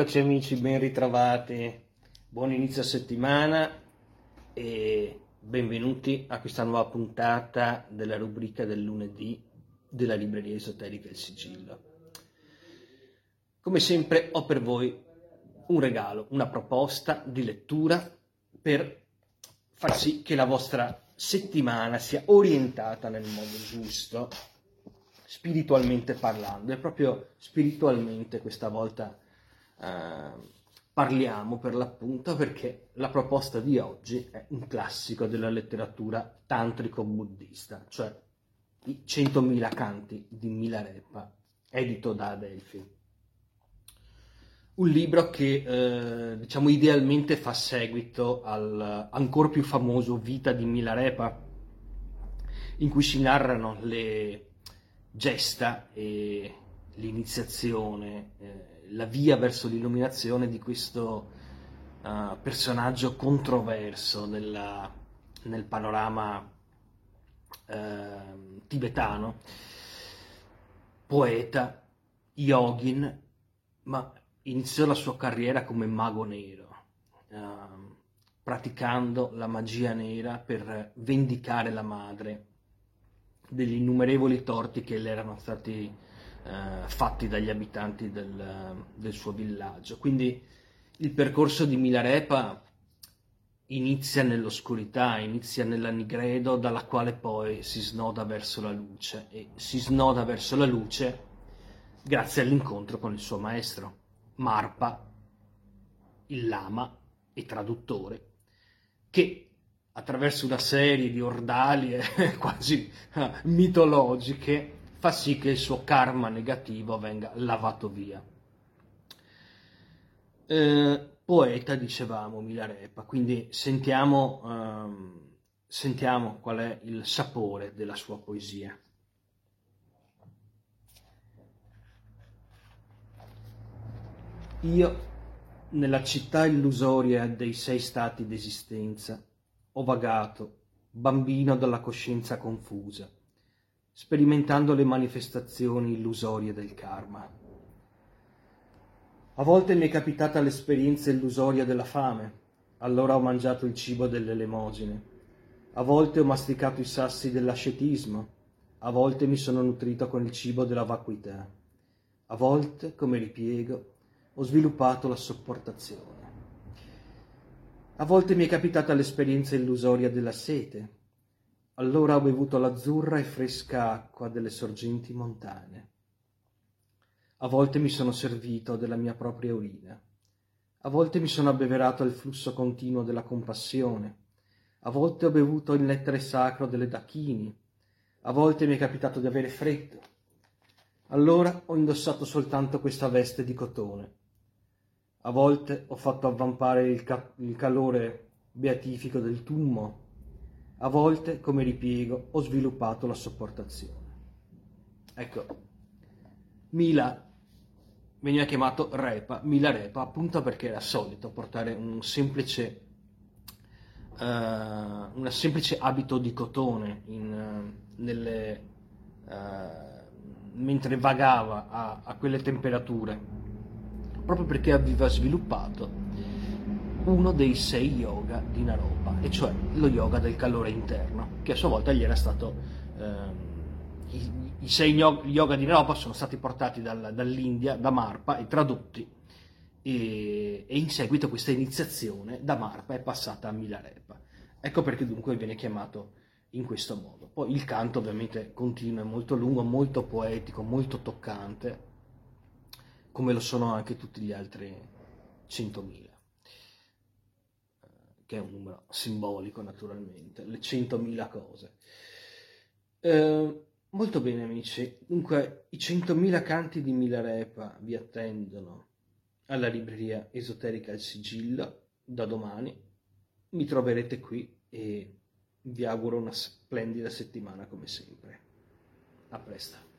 Eccoci amici, ben ritrovati, buon inizio settimana e benvenuti a questa nuova puntata della rubrica del lunedì della libreria esoterica Il Sigillo. Come sempre ho per voi un regalo, una proposta di lettura per far sì che la vostra settimana sia orientata nel modo giusto, spiritualmente parlando, e proprio spiritualmente questa volta eh, parliamo per l'appunto perché la proposta di oggi è un classico della letteratura tantrico-buddista, cioè i 100.000 canti di Milarepa, edito da Adelphi. Un libro che eh, diciamo idealmente fa seguito al ancora più famoso Vita di Milarepa, in cui si narrano le gesta e l'iniziazione, eh, la via verso l'illuminazione di questo uh, personaggio controverso nella, nel panorama uh, tibetano, poeta, yogin, ma iniziò la sua carriera come mago nero, uh, praticando la magia nera per vendicare la madre degli innumerevoli torti che le erano stati eh, fatti dagli abitanti del, del, suo villaggio. Quindi il percorso di Milarepa inizia nell'oscurità, inizia nella nigredo, dalla quale poi si snoda verso la luce e si snoda verso la luce grazie all'incontro con il suo maestro, Marpa, il lama e traduttore, che attraverso una serie di ordalie quasi eh, mitologiche fa sì che il suo karma negativo venga lavato via. Eh, poeta, dicevamo, Milarepa, quindi sentiamo, ehm, sentiamo qual è il sapore della sua poesia. Io, nella città illusoria dei sei stati d'esistenza, ho vagato, bambino dalla coscienza confusa, sperimentando le manifestazioni illusorie del karma. A volte mi è capitata l'esperienza illusoria della fame, allora ho mangiato il cibo delle elemosine. A volte ho masticato i sassi dell'ascetismo, a volte mi sono nutrito con il cibo della vacuità. A volte, come ripiego, ho sviluppato la sopportazione. A volte mi è capitata l'esperienza illusoria della sete, allora ho bevuto l'azzurra e fresca acqua delle sorgenti montane. A volte mi sono servito della mia propria urina. A volte mi sono abbeverato il flusso continuo della compassione. A volte ho bevuto il nettare sacro delle dachini. A volte mi è capitato di avere freddo. Allora ho indossato soltanto questa veste di cotone. A volte ho fatto avvampare il, ca- il calore beatifico del tummo a volte, come ripiego, ho sviluppato la sopportazione. Ecco, Mila veniva chiamato Repa, Mila Repa, appunto perché era solito portare un semplice, uh, una semplice abito di cotone in, uh, nelle, uh, mentre vagava a, a quelle temperature, proprio perché aveva sviluppato uno dei sei yoga di Naropa, e cioè lo yoga del calore interno, che a sua volta gli era stato... Eh, i, i, sei yoga di Naropa sono stati portati dal, dall'India, da Marpa, e tradotti, e, e, in seguito questa iniziazione da Marpa è passata a Milarepa. Ecco perché dunque viene chiamato in questo modo. Poi il canto ovviamente continua, è molto lungo, molto poetico, molto toccante, come lo sono anche tutti gli altri 100.000 che è un numero simbolico naturalmente, le 100.000 cose. Eh, molto bene amici, dunque i 100.000 canti di Milarepa vi attendono alla libreria esoterica Il Sigillo da domani, mi troverete qui e vi auguro una splendida settimana come sempre. A presto.